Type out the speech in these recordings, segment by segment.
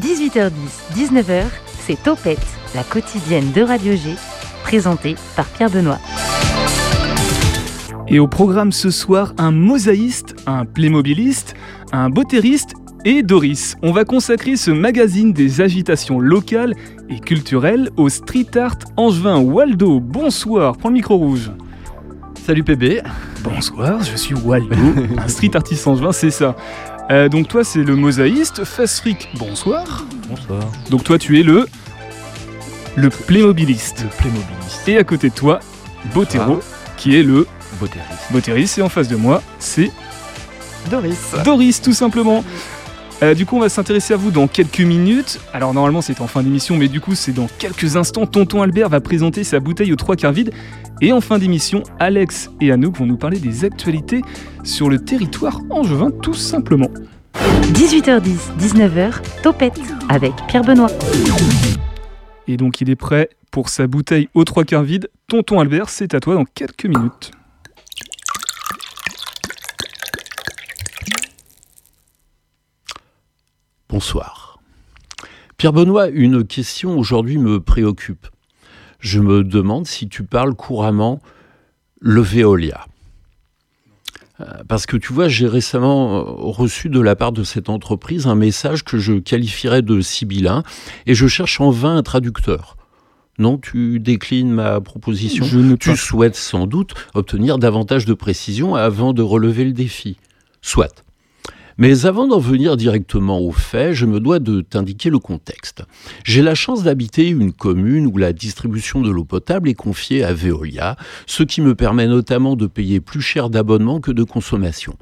18h10, 19h, c'est Topette, la quotidienne de Radio G, présentée par Pierre Benoît. Et au programme ce soir, un mosaïste, un playmobiliste, un botériste et Doris. On va consacrer ce magazine des agitations locales et culturelles au street art angevin Waldo. Bonsoir, prends le micro rouge. Salut PB. Bonsoir, je suis Waldo, un street artiste angevin, c'est ça. Euh, donc toi c'est le mosaïste, Fasric, bonsoir. Bonsoir. Donc toi tu es le le playmobiliste. Le playmobiliste. Et à côté de toi, Botero, qui est le Botériste. Botériste. Et en face de moi, c'est Doris. Doris, tout simplement. Euh, du coup, on va s'intéresser à vous dans quelques minutes. Alors, normalement, c'est en fin d'émission, mais du coup, c'est dans quelques instants. Tonton Albert va présenter sa bouteille aux trois quarts vide. Et en fin d'émission, Alex et Anouk vont nous parler des actualités sur le territoire angevin, tout simplement. 18h10, 19h, Topette avec Pierre Benoît. Et donc, il est prêt pour sa bouteille aux trois quarts vide. Tonton Albert, c'est à toi dans quelques minutes. Bonsoir. Pierre Benoît, une question aujourd'hui me préoccupe. Je me demande si tu parles couramment le Veolia. Euh, Parce que tu vois, j'ai récemment euh, reçu de la part de cette entreprise un message que je qualifierais de sibyllin et je cherche en vain un traducteur. Non, tu déclines ma proposition Je ne Tu pas- souhaites sans doute obtenir davantage de précision avant de relever le défi. Soit. Mais avant d'en venir directement au fait, je me dois de t'indiquer le contexte. J'ai la chance d'habiter une commune où la distribution de l'eau potable est confiée à Veolia, ce qui me permet notamment de payer plus cher d'abonnement que de consommation.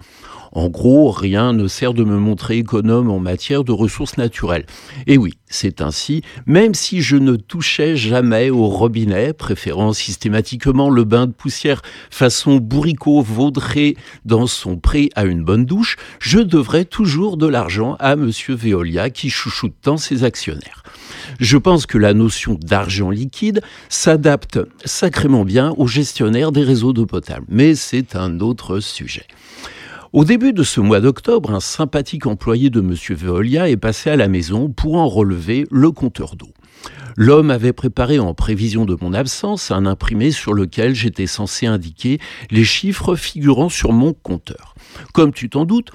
En gros, rien ne sert de me montrer économe en matière de ressources naturelles. Et oui, c'est ainsi, même si je ne touchais jamais au robinet, préférant systématiquement le bain de poussière façon bourricot vaudré dans son pré à une bonne douche, je devrais toujours de l'argent à monsieur Veolia qui chouchoute tant ses actionnaires. Je pense que la notion d'argent liquide s'adapte sacrément bien aux gestionnaires des réseaux d'eau potable, mais c'est un autre sujet. Au début de ce mois d'octobre, un sympathique employé de M. Veolia est passé à la maison pour en relever le compteur d'eau. L'homme avait préparé en prévision de mon absence un imprimé sur lequel j'étais censé indiquer les chiffres figurant sur mon compteur. Comme tu t'en doutes,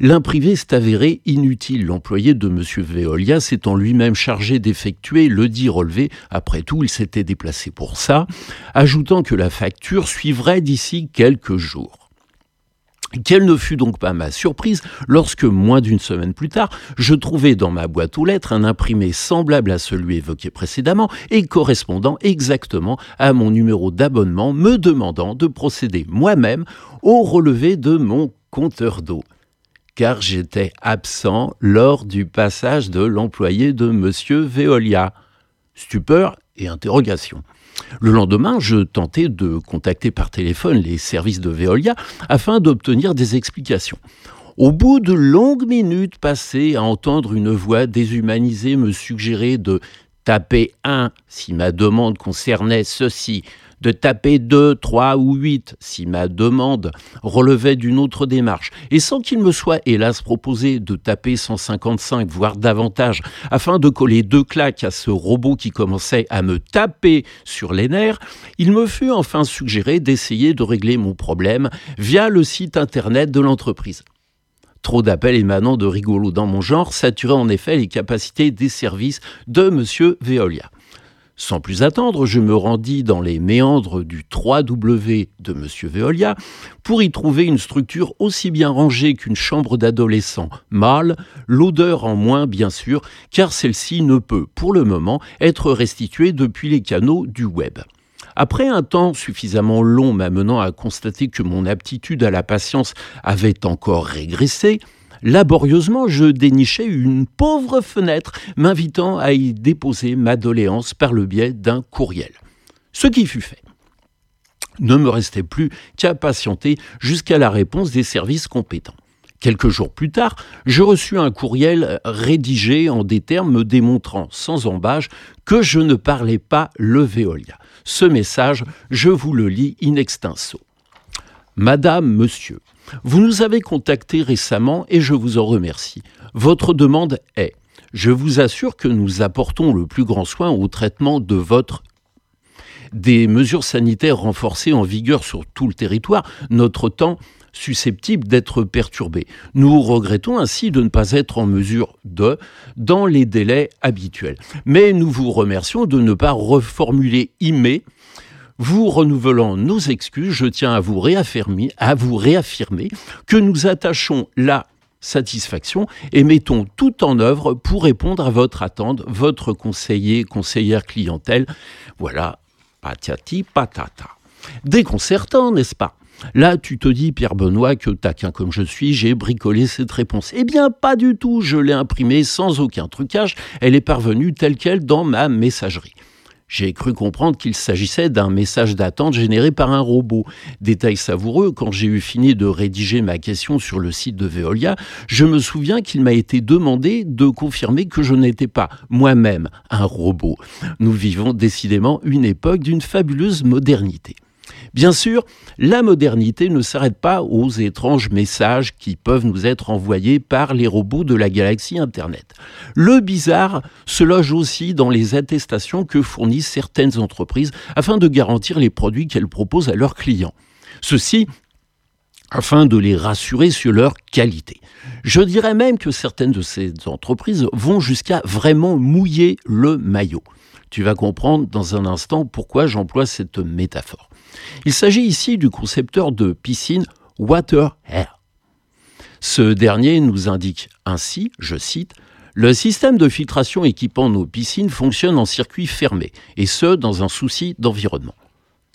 l'imprimé s'est avéré inutile. L'employé de M. Veolia s'étant lui-même chargé d'effectuer le dit relevé, après tout il s'était déplacé pour ça, ajoutant que la facture suivrait d'ici quelques jours. Quelle ne fut donc pas ma surprise lorsque, moins d'une semaine plus tard, je trouvai dans ma boîte aux lettres un imprimé semblable à celui évoqué précédemment et correspondant exactement à mon numéro d'abonnement, me demandant de procéder moi-même au relevé de mon compteur d'eau. Car j'étais absent lors du passage de l'employé de Monsieur Veolia. Stupeur et interrogation. Le lendemain, je tentais de contacter par téléphone les services de Veolia afin d'obtenir des explications. Au bout de longues minutes passées à entendre une voix déshumanisée me suggérer de taper 1 si ma demande concernait ceci, de taper 2, 3 ou 8 si ma demande relevait d'une autre démarche, et sans qu'il me soit hélas proposé de taper 155, voire davantage, afin de coller deux claques à ce robot qui commençait à me taper sur les nerfs, il me fut enfin suggéré d'essayer de régler mon problème via le site internet de l'entreprise. Trop d'appels émanant de rigolos dans mon genre saturaient en effet les capacités des services de M. Veolia. Sans plus attendre, je me rendis dans les méandres du 3W de M. Veolia pour y trouver une structure aussi bien rangée qu'une chambre d'adolescent mâle, l'odeur en moins bien sûr, car celle-ci ne peut pour le moment être restituée depuis les canaux du web. Après un temps suffisamment long m'amenant à constater que mon aptitude à la patience avait encore régressé, laborieusement je dénichai une pauvre fenêtre m'invitant à y déposer ma doléance par le biais d'un courriel. Ce qui fut fait. Ne me restait plus qu'à patienter jusqu'à la réponse des services compétents. Quelques jours plus tard, je reçus un courriel rédigé en des termes me démontrant sans embâche que je ne parlais pas le Veolia. Ce message, je vous le lis in extenso. Madame, Monsieur, Vous nous avez contacté récemment et je vous en remercie. Votre demande est je vous assure que nous apportons le plus grand soin au traitement de votre des mesures sanitaires renforcées en vigueur sur tout le territoire, notre temps susceptible d'être perturbé. Nous regrettons ainsi de ne pas être en mesure de, dans les délais habituels. Mais nous vous remercions de ne pas reformuler IME. Vous renouvelant nos excuses, je tiens à vous réaffirmer, que nous attachons la satisfaction et mettons tout en œuvre pour répondre à votre attente, votre conseiller, conseillère clientèle. Voilà, patati patata. Déconcertant, n'est-ce pas? Là, tu te dis, Pierre Benoît, que taquin comme je suis, j'ai bricolé cette réponse. Eh bien, pas du tout, je l'ai imprimée sans aucun trucage, elle est parvenue telle qu'elle dans ma messagerie. J'ai cru comprendre qu'il s'agissait d'un message d'attente généré par un robot. Détail savoureux, quand j'ai eu fini de rédiger ma question sur le site de Veolia, je me souviens qu'il m'a été demandé de confirmer que je n'étais pas moi-même un robot. Nous vivons décidément une époque d'une fabuleuse modernité. Bien sûr, la modernité ne s'arrête pas aux étranges messages qui peuvent nous être envoyés par les robots de la galaxie Internet. Le bizarre se loge aussi dans les attestations que fournissent certaines entreprises afin de garantir les produits qu'elles proposent à leurs clients. Ceci afin de les rassurer sur leur qualité. Je dirais même que certaines de ces entreprises vont jusqu'à vraiment mouiller le maillot. Tu vas comprendre dans un instant pourquoi j'emploie cette métaphore. Il s'agit ici du concepteur de piscine Water Air. Ce dernier nous indique ainsi, je cite, le système de filtration équipant nos piscines fonctionne en circuit fermé, et ce, dans un souci d'environnement.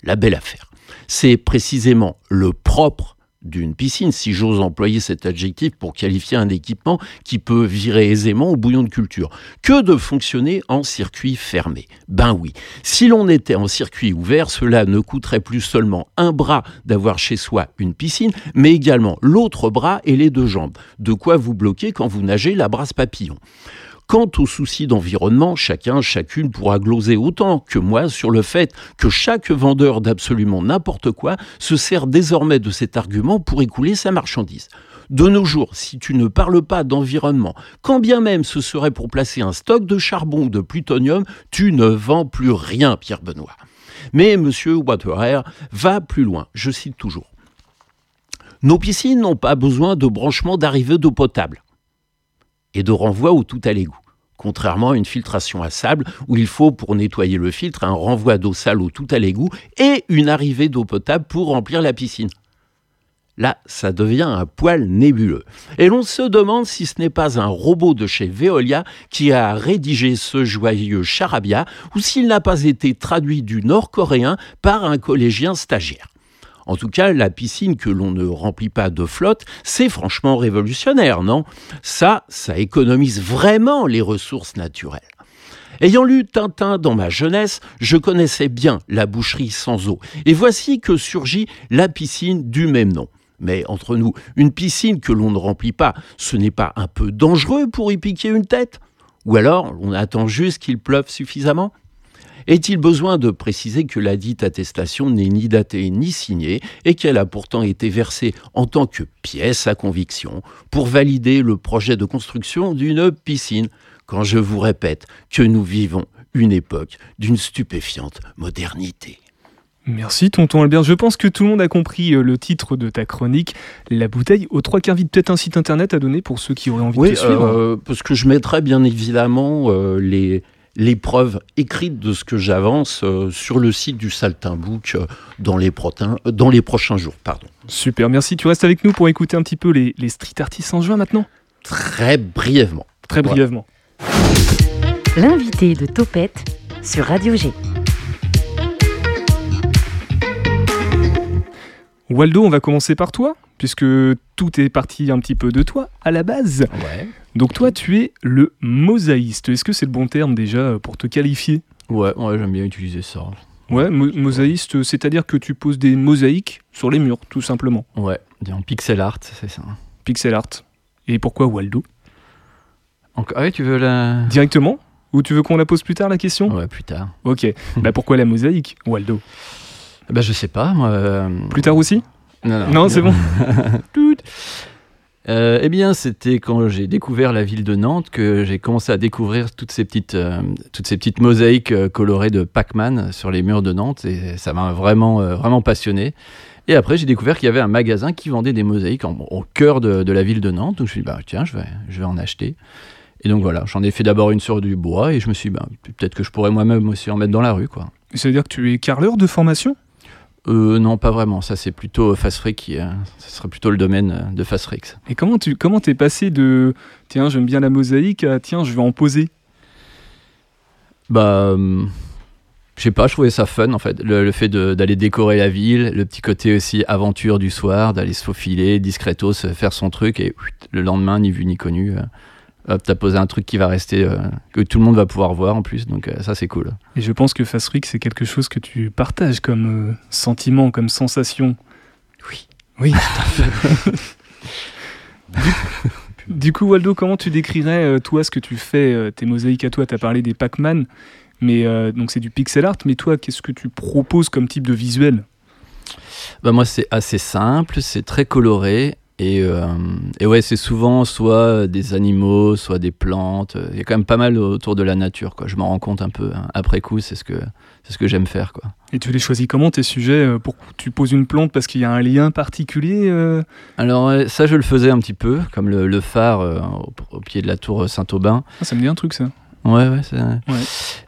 La belle affaire. C'est précisément le propre d'une piscine, si j'ose employer cet adjectif pour qualifier un équipement qui peut virer aisément au bouillon de culture, que de fonctionner en circuit fermé. Ben oui, si l'on était en circuit ouvert, cela ne coûterait plus seulement un bras d'avoir chez soi une piscine, mais également l'autre bras et les deux jambes, de quoi vous bloquer quand vous nagez la brasse papillon. Quant aux soucis d'environnement, chacun, chacune pourra gloser autant que moi sur le fait que chaque vendeur d'absolument n'importe quoi se sert désormais de cet argument pour écouler sa marchandise. De nos jours, si tu ne parles pas d'environnement, quand bien même ce serait pour placer un stock de charbon ou de plutonium, tu ne vends plus rien, Pierre Benoît. Mais M. Waterer va plus loin, je cite toujours. Nos piscines n'ont pas besoin de branchement d'arrivée d'eau potable et de renvoi au tout à l'égout. Contrairement à une filtration à sable où il faut pour nettoyer le filtre un renvoi d'eau sale au tout à l'égout et une arrivée d'eau potable pour remplir la piscine. Là, ça devient un poil nébuleux. Et l'on se demande si ce n'est pas un robot de chez Veolia qui a rédigé ce joyeux charabia ou s'il n'a pas été traduit du nord-coréen par un collégien stagiaire. En tout cas, la piscine que l'on ne remplit pas de flotte, c'est franchement révolutionnaire, non? Ça, ça économise vraiment les ressources naturelles. Ayant lu Tintin dans ma jeunesse, je connaissais bien la boucherie sans eau. Et voici que surgit la piscine du même nom. Mais entre nous, une piscine que l'on ne remplit pas, ce n'est pas un peu dangereux pour y piquer une tête? Ou alors, on attend juste qu'il pleuve suffisamment? Est-il besoin de préciser que la dite attestation n'est ni datée ni signée et qu'elle a pourtant été versée en tant que pièce à conviction pour valider le projet de construction d'une piscine? Quand je vous répète que nous vivons une époque d'une stupéfiante modernité. Merci tonton Albert. Je pense que tout le monde a compris euh, le titre de ta chronique, La bouteille aux trois quarts vide. Peut-être un site internet à donner pour ceux qui auraient envie de suivre. Euh, parce que je mettrai bien évidemment euh, les, les preuves écrites de ce que j'avance euh, sur le site du Saltimbook euh, dans, les euh, dans les prochains jours. Pardon. Super, merci. Tu restes avec nous pour écouter un petit peu les, street artistes en juin maintenant? Très brièvement. Très brièvement. L'invité de Topette sur Radio G. Waldo, on va commencer par toi, puisque tout est parti un petit peu de toi à la base. Ouais. Donc toi, tu es le mosaïste. Est-ce que c'est le bon terme déjà pour te qualifier? Ouais, ouais j'aime bien utiliser ça. Ouais, mosaïste, c'est-à-dire que tu poses des mosaïques sur les murs, tout simplement. Ouais, en pixel art, c'est ça. Pixel art. Et pourquoi Waldo? Ah ouais, tu veux la... Directement? Ou tu veux qu'on la pose plus tard, la question? Ouais, plus tard. Ok. bah pourquoi la mosaïque, Waldo? Bah je sais pas, moi... Plus tard aussi? Non, Non, c'est bon. Tout. Euh, eh bien, c'était quand j'ai découvert la ville de Nantes que j'ai commencé à découvrir toutes ces petites, euh, toutes ces petites mosaïques euh, colorées de Pac-Man sur les murs de Nantes et ça m'a vraiment, euh, vraiment passionné. Et après, j'ai découvert qu'il y avait un magasin qui vendait des mosaïques en- au cœur de, de la ville de Nantes. Donc, je me suis dit, bah, tiens, je vais, je vais en acheter. Et donc voilà, j'en ai fait d'abord une sur du bois et je me suis dit, bah, peut-être que je pourrais moi-même aussi en mettre dans la rue, quoi. Ça veut dire que tu es carreleur de formation? Euh, non, pas vraiment. Ça, c'est plutôt Fast Freak qui, euh, ce serait plutôt le domaine euh, de Fast Freaks. Et comment tu comment t'es passé de tiens j'aime bien la mosaïque à tiens je vais en poser? Bah, hum, je sais pas, je trouvais ça fun en fait. Le, le fait d'aller décorer la ville, le petit côté aussi aventure du soir, d'aller se faufiler, discretos, euh, faire son truc et le lendemain, ni vu ni connu, euh, hop, t'as posé un truc qui va rester, euh, que tout le monde va pouvoir voir en plus. Donc euh, ça, c'est cool. Et je pense que Fast Freak c'est quelque chose que tu partages comme euh, sentiment, comme sensation. Oui. Oui. du, du coup Waldo, comment tu décrirais toi ce que tu fais, tes mosaïques à toi? T'as parlé des Pac-Man, mais donc c'est du pixel art. Mais toi, qu'est-ce que tu proposes comme type de visuel? Bah moi, c'est assez simple, c'est très coloré. Et, euh, et ouais, c'est souvent soit des animaux, soit des plantes. Il y a quand même pas mal autour de la nature. Quoi. Je m'en rends compte un peu hein. après coup, c'est ce que, c'est ce que j'aime faire. Quoi. Et tu les choisis comment tes sujets euh, pour tu poses une plante parce qu'il y a un lien particulier euh? Alors ça, je le faisais un petit peu, comme le, le phare euh, au, au pied de la tour Saint-Aubin. Ah, Ça me dit un truc ça. Ouais, ouais, c'est.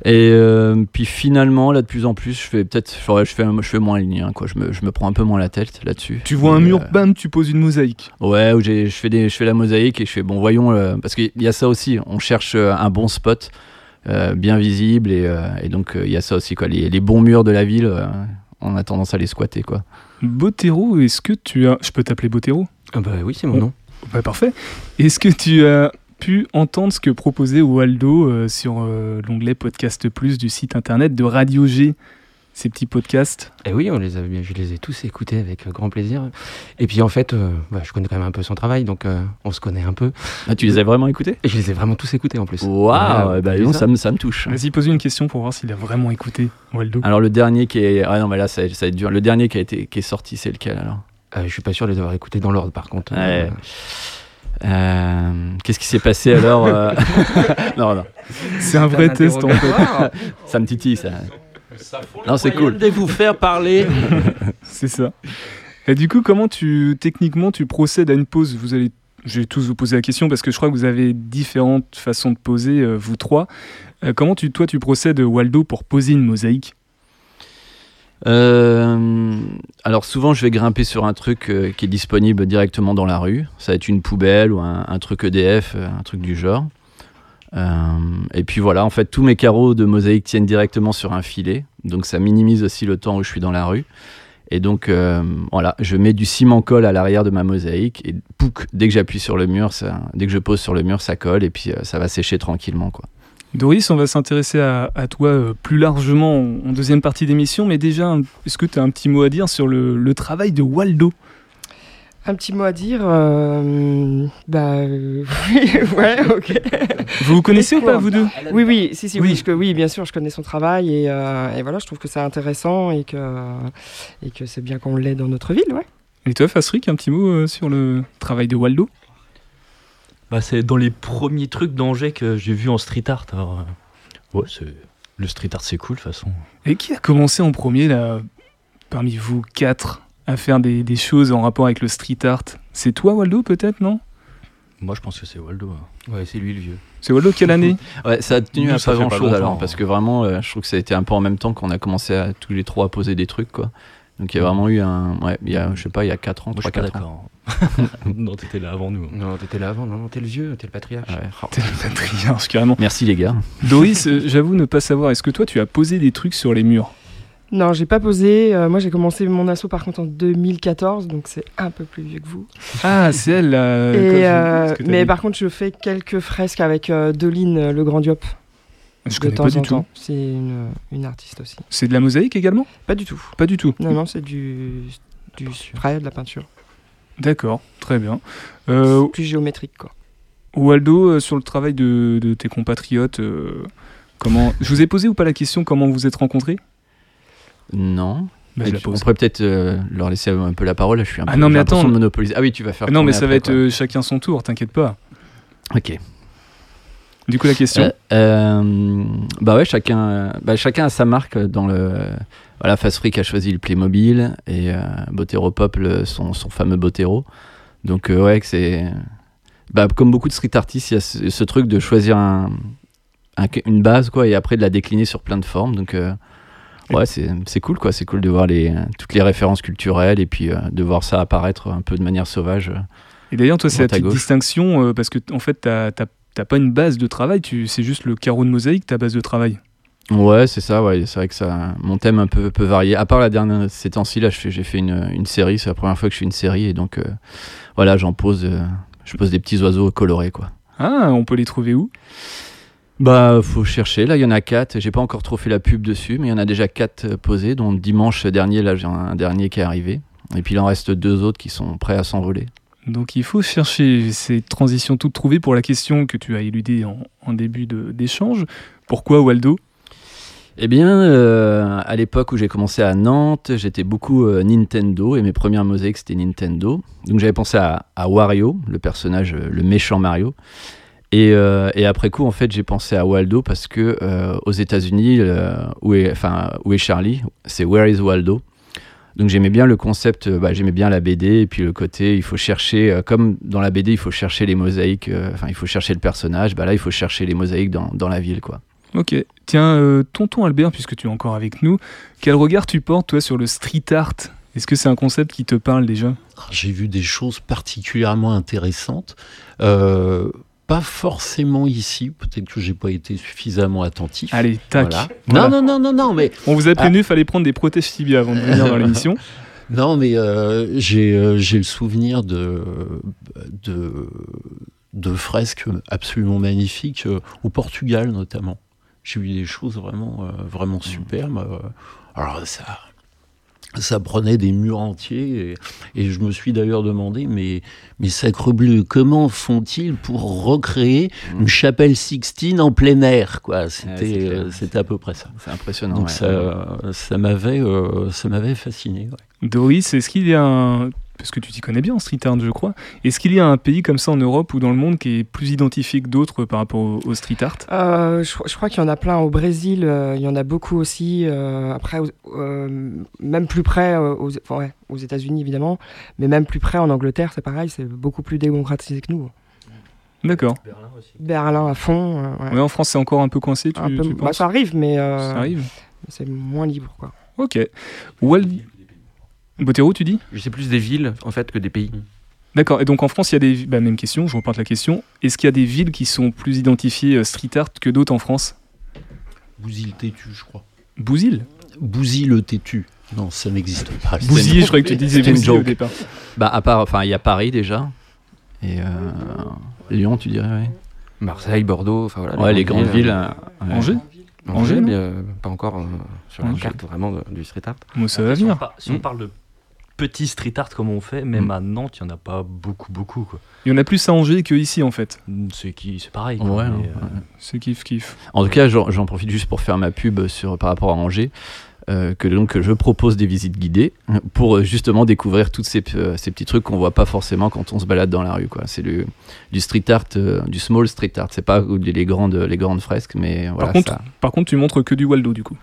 Et euh, puis finalement, là, de plus en plus, je fais peut-être, ouais, je fais, je fais moins ligne, quoi. Je me, je me prends un peu moins la tête là-dessus. Tu vois un mur, euh, bam, tu poses une mosaïque. Ouais, où j'ai, je fais des, je fais la mosaïque et je fais bon, voyons, euh, parce qu'il y a ça aussi. On cherche euh, un bon spot, euh, bien visible et, euh, et donc euh, il y a ça aussi, quoi. Les, les bons murs de la ville, euh, on a tendance à les squatter, quoi. Botero, est-ce que tu as. Je peux t'appeler Botero Ah bah oui, c'est mon nom. Bah, Parfait. Est-ce que tu as pu entendre ce que proposait Waldo euh, sur euh, l'onglet Podcast Plus du site internet de Radio G Ces petits podcasts Et oui, on les a, je les ai tous écoutés avec euh, grand plaisir. Et puis en fait, euh, bah, je connais quand même un peu son travail, donc euh, on se connaît un peu. Ah, tu les as vraiment écoutés? Je les ai vraiment tous écoutés en plus. Waouh, Ah, bah, t'as dis vu donc, ça ça me, ça me touche. Vas-y, pose une question pour voir s'il a vraiment écouté Waldo. Alors le dernier qui est, ah non, mais là ça, ça va être dur. Le dernier qui a été, qui est sorti, c'est lequel alors? Euh, je suis pas sûr de les avoir écoutés dans l'ordre par contre. Ouais. Euh, Qu'est-ce qui s'est passé alors euh Non, non, C'est un vrai test en fait. ça me titille ça. Non, c'est cool. de vous faire parler. C'est ça. Et du coup, comment tu techniquement tu procèdes à une pause? Vous allez, je vais tous vous poser la question parce que je crois que vous avez différentes façons de poser, euh, vous trois. Comment tu, toi, tu procèdes, Waldo, pour poser une mosaïque? Euh, alors souvent, je vais grimper sur un truc euh, qui est disponible directement dans la rue. Ça va être une poubelle ou un, truc EDF, euh, un truc du genre. Et puis voilà, en fait, tous mes carreaux de mosaïque tiennent directement sur un filet. Donc ça minimise aussi le temps où je suis dans la rue. Et donc voilà, je mets du ciment colle à l'arrière de ma mosaïque et pouc, dès que j'appuie sur le mur, ça, dès que je pose sur le mur, ça colle et puis ça va sécher tranquillement quoi. Doris, on va s'intéresser à, à toi euh, plus largement en, en deuxième partie d'émission, mais déjà, est-ce que tu as un petit mot à dire sur le, le travail de Waldo? Un petit mot à dire euh, Bah. euh, oui, ouais, ok. Vous vous connaissez ou pas, vous deux? Oui, oui, si, si, oui. Oui. je- oui, bien sûr, je connais son travail et, euh, et voilà, je trouve que c'est intéressant et que, et que c'est bien qu'on l'ait dans notre ville, ouais. Et toi, Fasrik, un petit mot euh, sur le travail de Waldo? Bah, c'est dans les premiers trucs d'Angers que j'ai vu en street art. Alors, euh, ouais, le street art, c'est cool de toute façon. Et qui a commencé en premier, là, parmi vous quatre, à faire des, des choses en rapport avec le street art? C'est toi, Waldo, peut-être, non? Moi, je pense que c'est Waldo. hein. Ouais, c'est lui le vieux. C'est Waldo, quelle année? Ouais, ça a tenu Nous, à pas grand chose alors, hein. parce que vraiment, euh, je trouve que ça a été un peu en même temps qu'on a commencé à tous les trois à poser des trucs, quoi. Donc il y a vraiment eu un, ouais, il y a, je sais pas, il y a 4 ans, Moi, je 3 suis pas 4 ans. d'accord. non, t'étais là avant nous. hein. Non, t'étais là avant, non, non, t'es le vieux, t'es le patriarche. Ouais. Oh. T'es le patriarche, carrément. Merci les gars. Doris, euh, j'avoue ne pas savoir, est-ce que toi, tu as posé des trucs sur les murs? Non, j'ai pas posé. euh, moi, j'ai commencé mon assaut par contre en 2014, donc c'est un peu plus vieux que vous. Ah, c'est elle. Et, euh, mais dit. par contre, je fais quelques fresques avec euh, Doline Le Grand Diop Je de connais temps pas du en tout. temps. C'est une, une artiste aussi. C'est de la mosaïque également? Pas du tout. Pas du tout. Non, non, c'est du, du spray, de la peinture. D'accord, très bien. Euh, Plus géométrique, quoi. Waldo, euh, sur le travail de, de tes compatriotes, euh, comment... je vous ai posé ou pas la question comment vous vous êtes rencontrés? Non. Bah, je la on pourrait peut-être euh, leur laisser un peu la parole. Là, je suis un Ah peu. non, mais attends. Ah oui, tu vas faire. non, mais ça va être euh, chacun son tour, t'inquiète pas. Ok. Du coup, la question. Euh, euh, bah ouais, chacun, euh, bah, chacun a sa marque dans le. Voilà, Fast Freak a choisi le Playmobil et Botero Pop le- son, son fameux Botero. Donc ouais, c'est. Bah, comme beaucoup de street artistes, il y a ce, ce truc de choisir un, un- une base quoi et après de la décliner sur plein de formes. Donc ouais, c'est c'est cool quoi. C'est cool de voir les, toutes les références culturelles et puis euh, de voir ça apparaître un peu de manière sauvage. Et d'ailleurs, toi, c'est gauche. distinction euh, parce que, en fait, t'as t'as- t'as pas une base de travail, tu- c'est juste le carreau de mosaïque, ta base de travail. Ouais, c'est ça, ouais, c'est vrai que ça, mon thème un peu, peut varier. À part la dernière, ces temps-ci, là, j'ai fait une, une série, c'est la première fois que je fais une série, et donc, euh, voilà, j'en pose, euh, je pose des petits oiseaux colorés, quoi. Ah, on peut les trouver où? Bah, faut chercher, là, il y en a quatre, j'ai pas encore trop fait la pub dessus, mais il y en a déjà quatre euh, posés, dont dimanche dernier, là, j'ai un dernier qui est arrivé, et puis il en reste deux autres qui sont prêts à s'envoler. Donc il faut chercher ces transitions toutes trouvées pour la question que tu as éludée en, en début d'échange. Pourquoi Waldo? Eh bien, euh, à l'époque où j'ai commencé à Nantes, j'étais beaucoup euh, Nintendo et mes premières mosaïques c'était Nintendo. Donc j'avais pensé à, Wario, le personnage, euh, le méchant Mario. Et, après coup, en fait, j'ai pensé à Waldo parce que aux États-Unis, où est Charlie? C'est Where is Waldo? Donc j'aimais bien le concept, euh, bah, j'aimais bien la BD et puis le côté, il faut chercher, euh, comme dans la BD, il faut chercher les mosaïques, euh, enfin il faut chercher le personnage, bah là il faut chercher les mosaïques dans, dans la ville quoi. Ok. Tiens, euh, tonton Albert, puisque tu es encore avec nous, quel regard tu portes, toi, sur le street art? Est-ce que c'est un concept qui te parle déjà? Alors, J'ai vu des choses particulièrement intéressantes. Euh, pas forcément ici, peut-être que j'ai pas été suffisamment attentif. Allez, tac. Voilà. Voilà. Non, non, non, non, non, mais On vous a prévenu, fallait prendre des protèges tibia avant de venir dans l'émission. Non, mais euh, j'ai euh, j'ai le souvenir de, de, de fresques absolument magnifiques euh, au Portugal notamment. J'ai vu des choses vraiment, euh, vraiment superbes. euh. alors ça, ça prenait des murs entiers et, et je me suis d'ailleurs demandé, mais, mais sacre bleu, comment font-ils pour recréer une chapelle Sixtine en plein air quoi? C'était euh, c'était à peu près ça. C'est impressionnant. Donc ouais. ça, ça m'avait euh, ça m'avait fasciné. ouais. Doris, est-ce qu'il y a un. Parce que tu t'y connais bien en street art, je crois. Est-ce qu'il y a un pays comme ça en Europe ou dans le monde qui est plus identifié que d'autres par rapport au, au street art? Euh, je, je crois qu'il y en a plein au Brésil, euh, il y en a beaucoup aussi. euh, après, euh, même plus près, euh, aux, enfin, ouais, aux États-Unis évidemment, mais même plus près en Angleterre, c'est pareil, c'est beaucoup plus démocratisé que nous. D'accord. Berlin à fond, euh, ouais. Ouais, en France, c'est encore un peu coincé, tu, Un peu- tu bah, ça arrive, mais euh, Ça arrive? c'est moins libre. Quoi. Ok. Wal... Botero, tu dis Je sais plus des villes en fait que des pays. D'accord. Et donc en France, il y a des. Bah, même question, je reporte la question. Est-ce qu'il y a des villes qui sont plus identifiées euh, street art que d'autres en France? Bousille têtu, je crois. Bouzil Bousille le têtu. Non, ça n'existe pas. Bousillé, je croyais que tu disais C'était une Bouzil au départ. Bah, à part, enfin, il y a Paris déjà. Et euh, Lyon, tu dirais, ouais. Marseille, Bordeaux, enfin voilà. Ouais, les grandes villes. euh, ouais. Angers Angers, Angers, mais euh, pas encore euh, sur la Angers. carte vraiment de- du street art. Moi, ça va venir. si on Mm. parle de petit street art comme on fait, même Mm. à Nantes, il n'y en a pas beaucoup, beaucoup. Quoi. Il y en a plus à Angers que ici, en fait. C'est qui, c'est pareil. Ouais, quoi, non, mais, ouais. euh, C'est kiff kiff. En tout cas, j'en profite juste pour faire ma pub sur, par rapport à Angers. euh, que donc je propose des visites guidées pour euh, justement découvrir tous ces, euh, ces petits trucs qu'on voit pas forcément quand on se balade dans la rue quoi. C'est du, du street art, euh, du small street art. C'est pas les grandes les grandes fresques, mais voilà. contre, ça- Par contre, tu montres que du Waldo, du coup.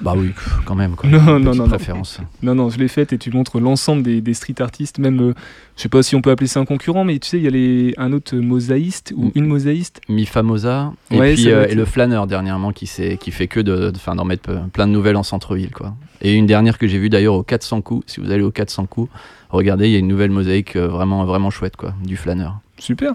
Bah oui, quand même. Quoi. Non, non, non, non. préférence. Non, non, je l'ai faite et tu montres l'ensemble des, des street artistes, même, euh, je sais pas si on peut appeler ça un concurrent, mais tu sais, il y a les, un autre mosaïste ou une mosaïste. Mi Famosa et Ouais, puis euh, et le flâneur dernièrement qui qui fait que de de- d'en mettre pe- plein de nouvelles en centre-ville quoi. Et une dernière que j'ai vue d'ailleurs au 400 coups. Si vous allez au 400 coups, regardez, il y a une nouvelle mosaïque euh, vraiment vraiment chouette quoi, du flâneur. Super.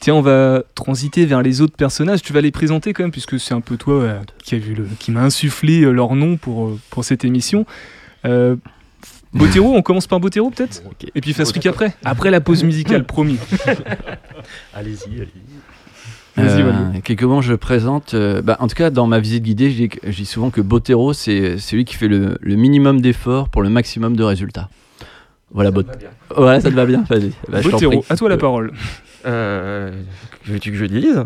Tiens, on va transiter vers les autres personnages. Tu vas les présenter quand même, puisque c'est un peu toi euh, qui a vu le, qui m'a insufflé euh, leur nom pour, euh, pour cette émission. Euh, Botero, on commence par Botero peut-être? Ok. Et puis Fasric après Après la pause musicale, promis. Allez-y, allez-y. Vas-y, Euh, Waldo. que- comment je présente euh, bah, En tout cas, dans ma visite guidée, je dis, que- je dis souvent que Botero, c'est celui qui fait le, le minimum d'efforts pour le maximum de résultats. Voilà, Bot- voilà, ça te va bien. Vas-y. Bah, Botero, à toi la Euh, parole. Euh, que veux-tu que je dise?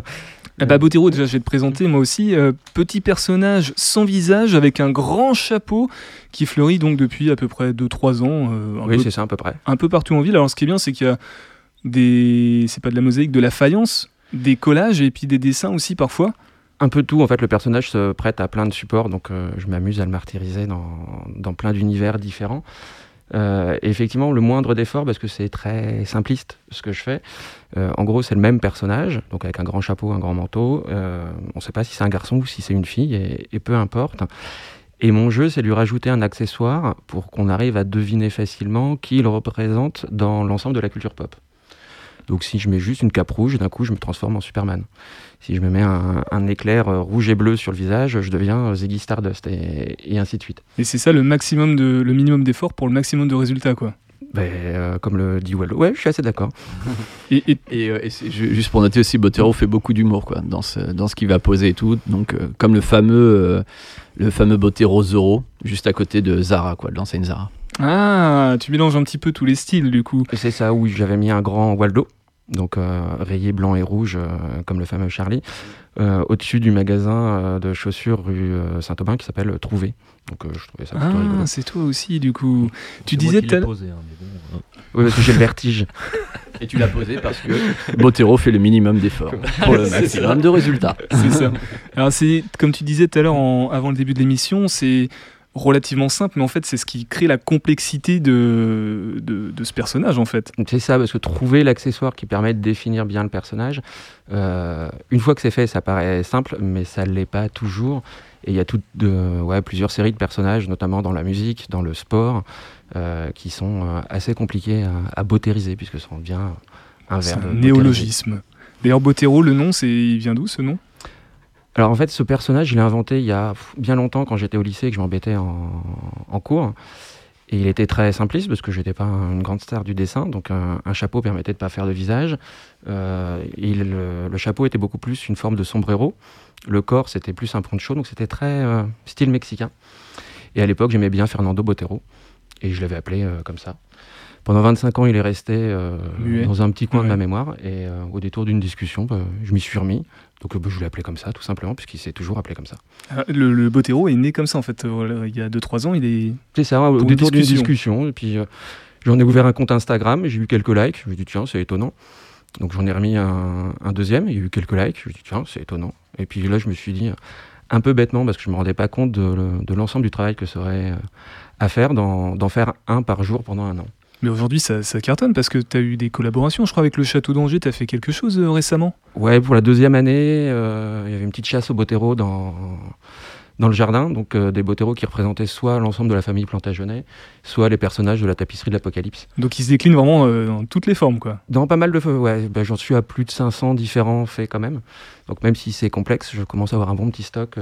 Ah bah Botero, déjà je vais te présenter moi aussi. Euh, petit personnage sans visage avec un grand chapeau qui fleurit donc depuis à peu près 2-3 ans. euh, un, Oui, peu, c'est ça à peu près. un peu partout en ville. Alors ce qui est bien, c'est qu'il y a des. C'est pas de la mosaïque, de la faïence, des collages et puis des dessins aussi parfois. Un peu tout, en fait, le personnage se prête à plein de supports, donc euh, je m'amuse à le martyriser dans, dans plein d'univers différents. Euh, et effectivement, le moindre d'effort, parce que c'est très simpliste ce que je fais. Euh, en gros, c'est le même personnage, donc avec un grand chapeau, un grand manteau. Euh, on ne sait pas si c'est un garçon ou si c'est une fille, et, et peu importe. Et mon jeu, c'est lui rajouter un accessoire pour qu'on arrive à deviner facilement qui il représente dans l'ensemble de la culture pop. Donc si je mets juste une cape rouge, d'un coup, je me transforme en Superman. Si je me mets un, un éclair euh, rouge et bleu sur le visage, je deviens euh, Ziggy Stardust et, et ainsi de suite. Et c'est ça le maximum de, le minimum d'effort pour le maximum de résultats quoi. Ben, euh, comme le dit Waldo. Ouais, je suis assez d'accord. Et, et- Et, euh, et c'est ju- juste pour noter aussi, Botero fait beaucoup d'humour quoi, dans, ce, dans ce qu'il va poser et tout. Donc, euh, comme le fameux, euh, le fameux Botero Zoro, juste à côté de Zara, quoi, de l'enseigne Zara. ah, tu mélanges un petit peu tous les styles du coup. C'est ça où j'avais mis un grand Waldo, donc euh, rayé blanc et rouge, euh, comme le fameux Charlie, euh, au-dessus du magasin euh, de chaussures rue euh, Saint-Aubin qui s'appelle Trouvé. Donc euh, je trouvais ça plutôt rigolo. Ah, c'est toi aussi du coup. Tu disais tout à l'heure- posé, hein, mais bon, euh, Oui, parce que j'ai le vertige. Et tu l'as posé parce que Botero fait le minimum d'efforts pour le maximum de résultats. C'est ça. Alors c'est comme tu disais tout à l'heure en- avant le début de l'émission, c'est relativement simple, mais en fait c'est ce qui crée la complexité de, de, de ce personnage en fait. C'est ça, parce que trouver l'accessoire qui permet de définir bien le personnage, euh, une fois que c'est fait, ça paraît simple, mais ça ne l'est pas toujours. Et il y a toutes de, ouais, plusieurs séries de personnages, notamment dans la musique, dans le sport, euh, qui sont euh, assez compliqués à, à bottériser, puisque ça en devient un verbe. un néologisme. D'ailleurs Botero, le nom, c'est il vient d'où ce nom? Alors en fait, ce personnage, je l'ai inventé il y a bien longtemps quand j'étais au lycée et que je m'embêtais en, cours. Et il était très simpliste parce que je n'étais pas une grande star du dessin, donc un, chapeau permettait de pas faire de visage. Euh, le chapeau était beaucoup plus une forme de sombrero. Le corps, c'était plus un poncho, donc c'était très euh, style mexicain. Et à l'époque, j'aimais bien Fernando Botero, et je l'avais appelé euh, comme ça. Pendant 25 ans, il est resté euh, dans un petit coin de ma mémoire, et euh, au détour d'une discussion, bah, je m'y suis remis. Donc euh, bah, je l'ai appelé comme ça, tout simplement, puisqu'il s'est toujours appelé comme ça. Ah, le, le Botero est né comme ça en fait. Il y a 2-3 ans, il est. C'est ça, au détour d'une discussion. Et puis, j'en ai ouvert un compte Instagram j'ai eu quelques likes. Je me suis dit, tiens, c'est étonnant. Donc, j'en ai remis un, un deuxième. Il y a eu quelques likes. Je me suis dit, tiens, c'est étonnant. Et puis là, je me suis dit, un peu bêtement, parce que je me rendais pas compte de, le- de l'ensemble du travail que serait à faire, d'en faire un par jour pendant un an. Mais aujourd'hui ça, ça cartonne parce que tu as eu des collaborations. Je crois avec le Château d'Angers, tu as fait quelque chose euh, récemment. Ouais, pour la deuxième année, euh, il y avait une petite chasse aux botéros dans, dans le jardin. Donc, euh, des botéros qui représentaient soit l'ensemble de la famille Plantagenet, soit les personnages de la tapisserie de l'Apocalypse. Donc il se décline vraiment dans toutes les formes quoi. Dans pas mal de ouais, bah, j'en suis à plus de 500 différents faits quand même. Donc même si c'est complexe, je commence à avoir un bon petit stock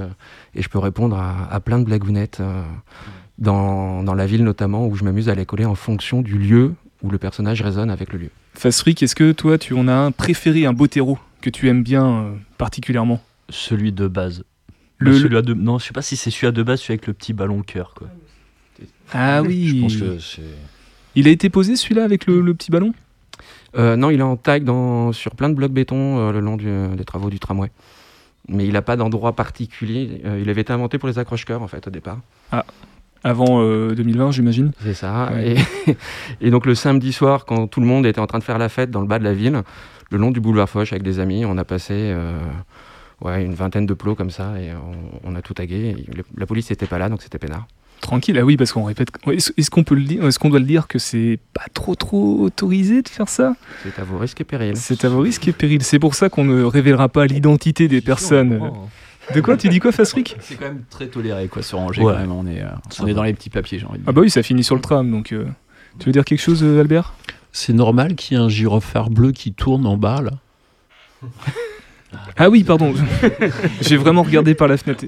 et je peux répondre à, à plein de blagounettes dans, dans la ville notamment où je m'amuse à les coller en fonction du lieu où le personnage résonne avec le lieu. Fasric, est-ce que toi tu en as un préféré, un Botero que tu aimes bien euh, particulièrement? Celui de base. Le- Bah, celui-là de... Non, je sais pas si c'est celui de base, celui avec le petit ballon cœur. Quoi. Ah oui. Je pense que c'est. Il a été posé celui-là avec le, le petit ballon? Euh, non, il est en tag dans, sur plein de blocs béton euh, le long du- des travaux du tramway. Mais il n'a pas d'endroit particulier. Euh, il avait été inventé pour les accroche-cœurs en fait au départ. Avant euh, 2020, j'imagine. C'est ça. Ouais. Et, et donc le samedi soir, quand tout le monde était en train de faire la fête dans le bas de la ville, le long du boulevard Foch avec des amis, on a passé euh, ouais, une vingtaine de plots comme ça et on, on a tout tagué. Le- la police n'était pas là, donc c'était peinard. Tranquille, ah oui, parce qu'on répète. Est-ce est-ce qu'on peut le dire Est-ce qu'on doit le dire que c'est pas trop trop autorisé de faire ça? C'est à vos risques et périls. C'est à vos risques et périls. C'est pour ça qu'on ne révélera pas l'identité des personnes. De quoi Tu dis quoi, Fasric C'est quand même très toléré quoi sur Angers Ouais. quand même. On est, euh, on est dans les petits papiers, j'ai envie de Ah dire. bah oui, ça finit sur le tram, donc. euh, Tu veux dire quelque chose, euh, Albert? C'est normal qu'il y ait un gyrophare bleu qui tourne en bas là. Ah oui, pardon. J'ai vraiment regardé par la fenêtre.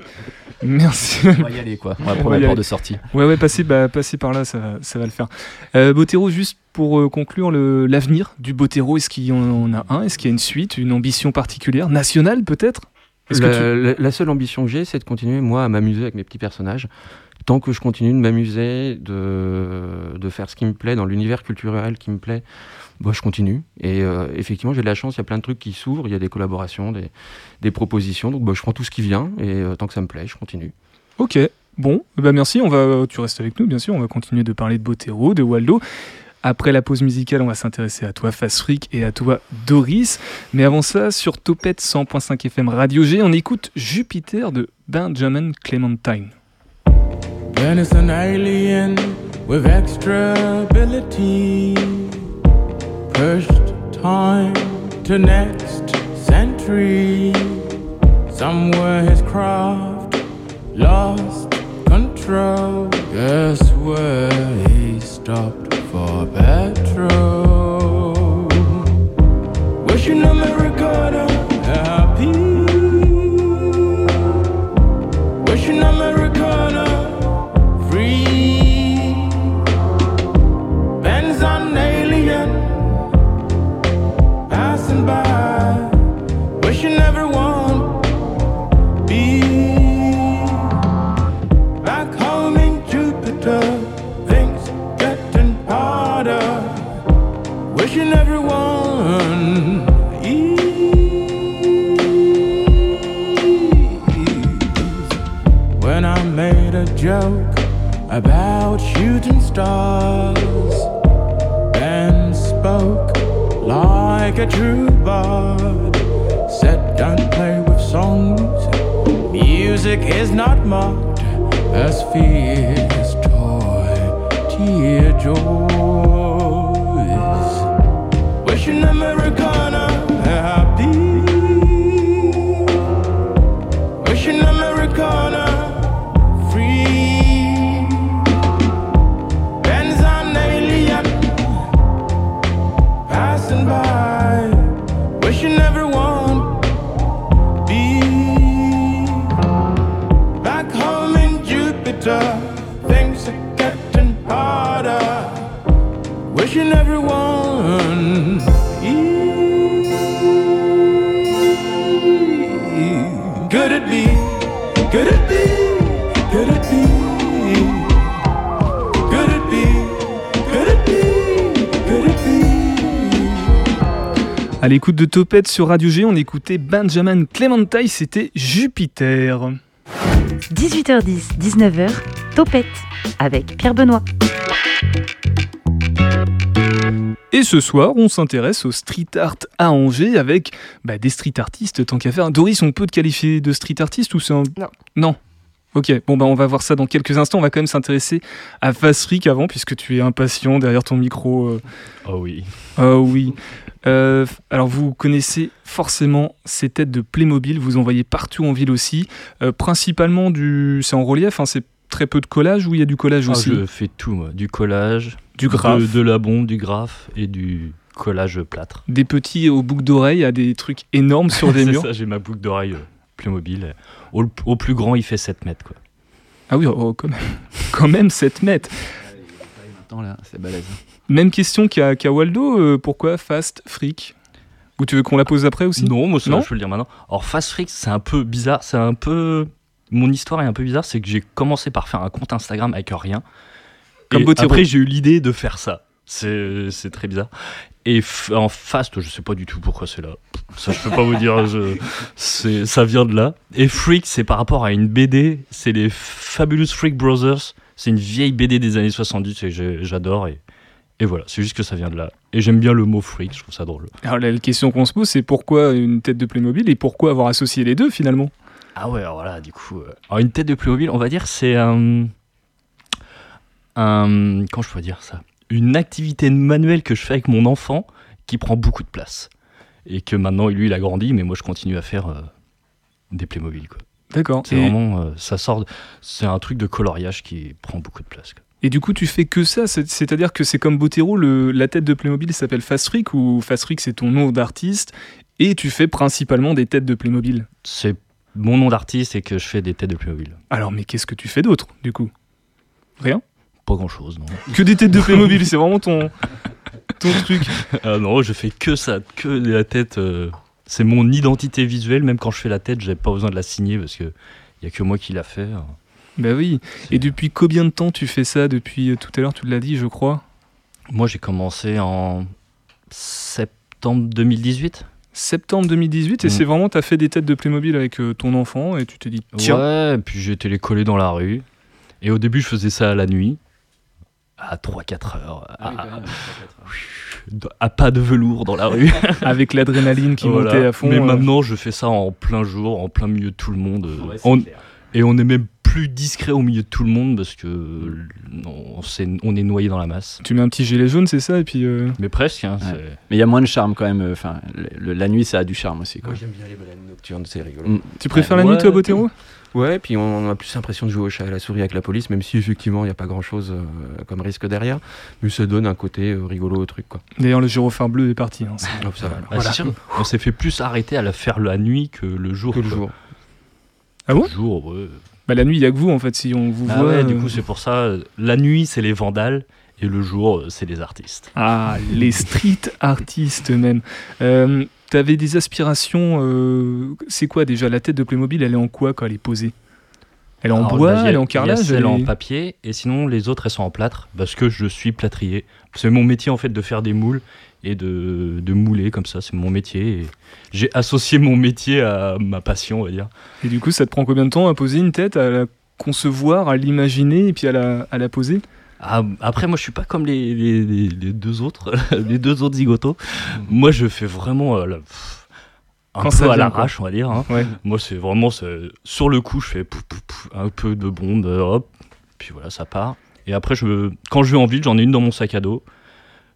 Merci. On va y aller quoi. On va prendre la porte de sortie. Ouais, ouais, passer, bah, passer par là, ça, ça va le faire. Euh, Botero, juste pour euh, conclure, le- l'avenir du Botero, est-ce qu'il y en a un? Est-ce qu'il y a une suite, une ambition particulière? Nationale peut-être? Que tu- la seule ambition que j'ai, c'est de continuer, moi, à m'amuser avec mes petits personnages. Tant que je continue de m'amuser, de, de faire ce qui me plaît, dans l'univers culturel qui me plaît, bah, je continue. Et euh, effectivement, j'ai de la chance, il y a plein de trucs qui s'ouvrent, il y a des collaborations, des, des propositions. Donc bah, je prends tout ce qui vient et euh, tant que ça me plaît, je continue. Ok, bon, bah merci, on va, tu restes avec nous bien sûr, on va continuer de parler de Botero, de Waldo. Après la pause musicale, on va s'intéresser à toi, Fast Freak, et à toi, Doris. Mais avant ça, sur Topette 100.5 FM Radio G, on écoute Jupiter de Benjamin Clementine. Pushed time to next century. Somewhere his craft lost control. About shooting stars and spoke like a true bard. Said, don't play with songs. Music is not mocked as fear's toy tear joys. À l'écoute de Topette sur Radio G, on écoutait Benjamin Clementine, c'était Jupiter. 18h10, 19h, Topette avec Pierre Benoît. Et ce soir, on s'intéresse au street art à Angers avec bah, des street artistes tant qu'à faire. Doris, on peut te qualifier de street artiste ou c'est un... Non. Non. Ok, bon bah on va voir ça dans quelques instants. On va quand même s'intéresser à Fast Freak avant, puisque tu es impatient derrière ton micro. euh. Oh oui. Ah oui. Euh, alors vous connaissez forcément ces têtes de Playmobil, vous en voyez partout en ville aussi. Euh, principalement du... C'est en relief, hein, c'est très peu de collage ou il y a du collage Ah, aussi? je fais tout, moi. Du collage, Du graphe, de, de la bombe, du graphe et du collage plâtre. des petits aux boucles d'oreilles à des trucs énormes sur des C'est murs. ça, j'ai ma boucle d'oreille euh, Playmobil. Au, au plus grand, il fait 7 mètres, quoi. Ah oui, oh, quand, même. quand même 7 mètres. Attends là, c'est balèze. Même question qu'à qu'à Waldo, euh, pourquoi Fast Freak? Ou tu veux qu'on la pose après aussi? Non, moi, ça, Non? je peux le dire maintenant. Alors, Fast Freak, c'est un peu bizarre. C'est un peu. Mon histoire est un peu bizarre. C'est que j'ai commencé par faire un compte Instagram avec rien. Comme Et. Après, j'ai eu l'idée de faire ça. C'est c'est très bizarre. Et en fast, je sais pas du tout pourquoi c'est là. Ça, je peux pas vous dire. Je, ça vient de là. Et Freak, c'est par rapport à une BD. C'est les Fabulous Freak Brothers. C'est une vieille BD des années 70 et j'adore. Et, et voilà, c'est juste que ça vient de là. Et j'aime bien le mot freak, je trouve ça drôle. Alors la question qu'on se pose, c'est pourquoi une tête de Playmobil et pourquoi avoir associé les deux finalement? Ah ouais, alors voilà, du coup. euh, Alors une tête de Playmobil, on va dire, c'est un. un. Comment je peux dire ça? Une activité manuelle que je fais avec mon enfant qui prend beaucoup de place. Et que maintenant, lui, il a grandi, mais moi, je continue à faire euh, des Playmobil, quoi. D'accord. C'est Et, vraiment. euh, ça sort. de- C'est un truc de coloriage qui prend beaucoup de place, quoi. et du coup, tu fais que ça c'est- C'est-à-dire que c'est comme Botero, le, la tête de Playmobil s'appelle Fast Freak ou Fast Freak c'est ton nom d'artiste et tu fais principalement des têtes de Playmobil? C'est mon nom d'artiste et que je fais des têtes de Playmobil. Alors, mais qu'est-ce que tu fais d'autre du coup? Rien? Pas grand chose, non. Que des têtes de Playmobil, c'est vraiment ton, ton truc. Ah non, je fais que ça, que la tête. euh, c'est mon identité visuelle. Même quand je fais la tête, j'ai pas besoin de la signer parce que y a que moi qui l'a fait. Bah oui. Et depuis combien de temps tu fais ça? Depuis euh, tout à l'heure, tu l'as dit, je crois. Moi, j'ai commencé en septembre 2018. Septembre 2018, et Mm. c'est vraiment, t'as fait des têtes de Playmobil avec euh, ton enfant, et tu t'es dit, tiens, Ouais, puis j'ai été les coller dans la rue. Et au début, je faisais ça à la nuit, à 3-4 heures, Ah à, à pas de velours dans la rue. avec l'adrénaline qui Voilà. montait à fond. Mais euh, maintenant, je fais ça en plein jour, en plein milieu de tout le monde. On- et on est même plus discret au milieu de tout le monde parce que on, s'est- on est noyé dans la masse. Tu mets un petit gilet jaune, c'est ça, et puis. euh, Mais presque. hein, Ouais. Mais il y a moins de charme quand même. euh, Enfin, le- le- la nuit, ça a du charme aussi. Quoi. Moi j'aime bien les baleines nocturnes, c'est rigolo. Mm. Tu préfères Ouais, la nuit, toi, ouais. Botero? Ouais, puis on a plus l'impression de jouer au chat et à la souris avec la police, même si effectivement il n'y a pas grand chose comme risque derrière. Mais ça donne un côté euh, rigolo au truc quoi. D'ailleurs, le gyrophare bleu est parti. hein, Hop, ça va alors. Ah, sûr, on s'est fait plus arrêter à la faire la nuit que le jour. Que le quoi. jour. Ah bon? Le jour, ouais. Bah, la nuit, il y a que vous, en fait, si on vous Ah voit. ouais, du euh, coup, c'est pour ça. euh, La nuit, c'est les vandales. Et le jour, euh, c'est les artistes. Ah, les street artistes même. T'avais des aspirations. euh, C'est quoi déjà La tête de Playmobil, elle est en quoi quand elle est posée? Elle est en Alors, bois, bah, a- elle est en carrelage elle en est- papier. Et sinon, les autres, elles sont en plâtre. Parce que je suis plâtrier. C'est mon métier, en fait, de faire des moules et de, de mouler comme ça. C'est mon métier. J'ai associé mon métier à ma passion, on va dire. Et du coup, ça te prend combien de temps à poser une tête, à la concevoir, à l'imaginer et puis à la, à la poser? Ah, après, moi, je suis pas comme les, les- deux autres, les deux autres zigotos. Moi, je fais vraiment euh, la- pff, un Quand peu à l'arrache, on va dire. hein. Ouais. Moi, c'est vraiment sur le coup, je fais pouf, pouf, pouf, un peu de bombe, euh, hop, puis voilà, ça part. Et après, je, quand je vais en ville, j'en ai une dans mon sac à dos.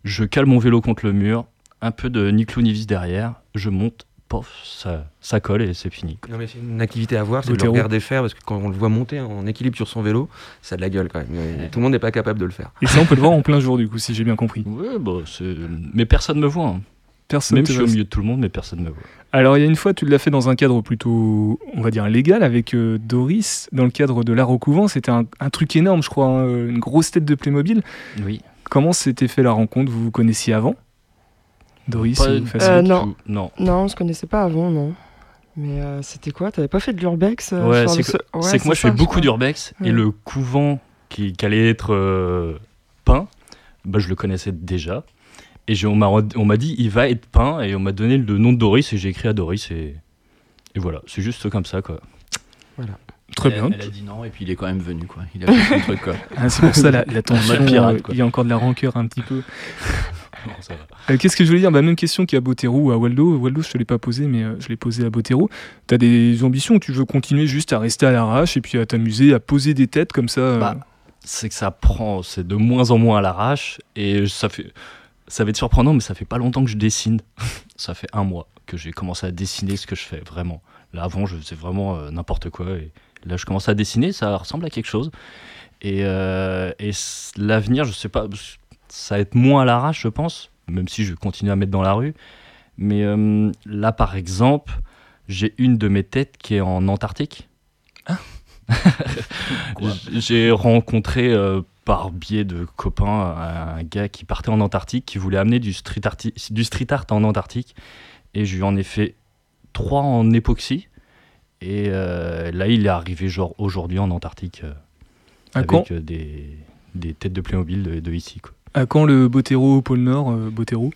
Je cale mon vélo contre le mur, un peu de Nivis derrière, je monte, pof, ça, ça colle et c'est fini. Non mais c'est une activité à voir, c'est de le regarder faire parce que quand on le voit monter en équilibre sur son vélo, ça a de la gueule quand même. Et Tout le monde n'est pas capable de le faire. Et ça, on peut le voir en plein jour, du coup, si j'ai bien compris. Ouais, bah, c'est... Mais personne me voit. hein. Personne Même je suis au milieu de tout le monde, mais personne me voit. Alors, il y a une fois, tu l'as fait dans un cadre plutôt, on va dire, légal avec euh, Doris, dans le cadre de l'art au couvent. C'était un, un truc énorme, je crois, hein, une grosse tête de Playmobil. Oui. Comment s'était fait la rencontre? Vous vous connaissiez avant? Doris Pas ou Euh, tout. non. Non. Non, on se connaissait pas avant, non. Mais euh, c'était quoi? T'avais pas fait de l'urbex euh, Ouais, c'est que- se- Ouais, c'est que moi je fais beaucoup d'urbex Ouais. et le couvent qui, qui allait être euh, peint, bah, je le connaissais déjà. Et j'ai- on m'a on m'a dit il va être peint et on m'a donné le nom de Doris et j'ai écrit à Doris et, et voilà, c'est juste comme ça quoi. Très elle, bien. Elle a dit non et puis il est quand même venu quoi. Il a fait son truc quoi. Ah, c'est pour ça la, la tension. pirate, quoi. il y a encore de la rancœur un petit peu. Bon, ça va. Euh, Qu'est-ce que je voulais dire? Bah, Même question qu'à Botero ou à Waldo. Waldo, je te l'ai pas posé, mais euh, je l'ai posé à Botero. Tu as des ambitions? Tu veux continuer juste à rester à l'arrache et puis à t'amuser, à poser des têtes comme ça euh, Bah, c'est que ça prend, c'est de moins en moins à l'arrache et ça fait, ça va être surprenant, mais ça fait pas longtemps que je dessine. ça fait un mois que j'ai commencé à dessiner ce que je fais vraiment. Là avant, je faisais vraiment euh, n'importe quoi et là je commence à dessiner, ça ressemble à quelque chose. Et, euh, et l'avenir, je sais pas, ça va être moins à l'arrache, je pense, même si je continue à mettre dans la rue. Mais euh, là, par exemple, j'ai une de mes têtes qui est en Antarctique. J'ai rencontré euh, par biais de copains un gars qui partait en Antarctique, qui voulait amener du street, du street art en Antarctique. Et je lui en ai fait trois en époxy. Et euh, là, il est arrivé genre aujourd'hui en Antarctique euh, avec des, des têtes de Playmobil de, de ici. Quoi. À quand le Botero au pôle Nord euh, Botero?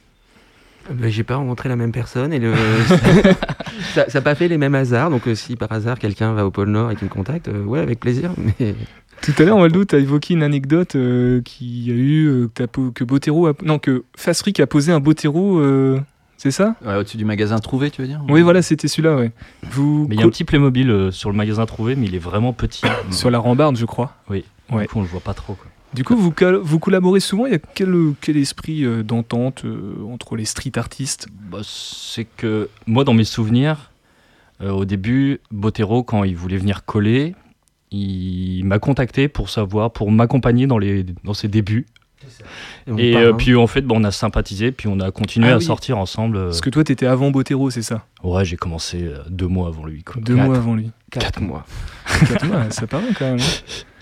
Bah, j'ai pas rencontré la même personne et le... ça n'a pas fait les mêmes hasards. Donc euh, si par hasard quelqu'un va au pôle Nord et qu'il me contacte, euh, ouais avec plaisir. Mais Tout à l'heure, Waldo, tu as évoqué une anecdote euh, qui a eu euh, que, que Botero a, non que Fasric a posé un Botero, euh, c'est ça? Ouais, Au-dessus du magasin trouvé, tu veux dire? Oui, voilà, c'était celui-là, ouais. Vous Mais il y a un petit Playmobil euh, sur le magasin trouvé, mais il est vraiment petit. sur la rambarde, je crois. Oui. Ouais. Du coup, on le voit pas trop. Quoi. Du coup, vous, vous collaborez souvent. Il y a quel, quel esprit euh, d'entente euh, entre les street artistes? Bah, c'est que moi, dans mes souvenirs, euh, au début, Botero, quand il voulait venir coller, il m'a contacté pour savoir, pour m'accompagner dans, les, dans ses débuts. Et euh, puis en fait, bah, on a sympathisé, puis on a continué Ah à oui. sortir ensemble. euh. Parce que toi, t'étais avant Botero, c'est ça? Ouais, j'ai commencé euh, deux mois avant lui. Quoi. Deux Quatre. mois avant lui. quatre mois. Quatre mois, ça paraît quand même. hein.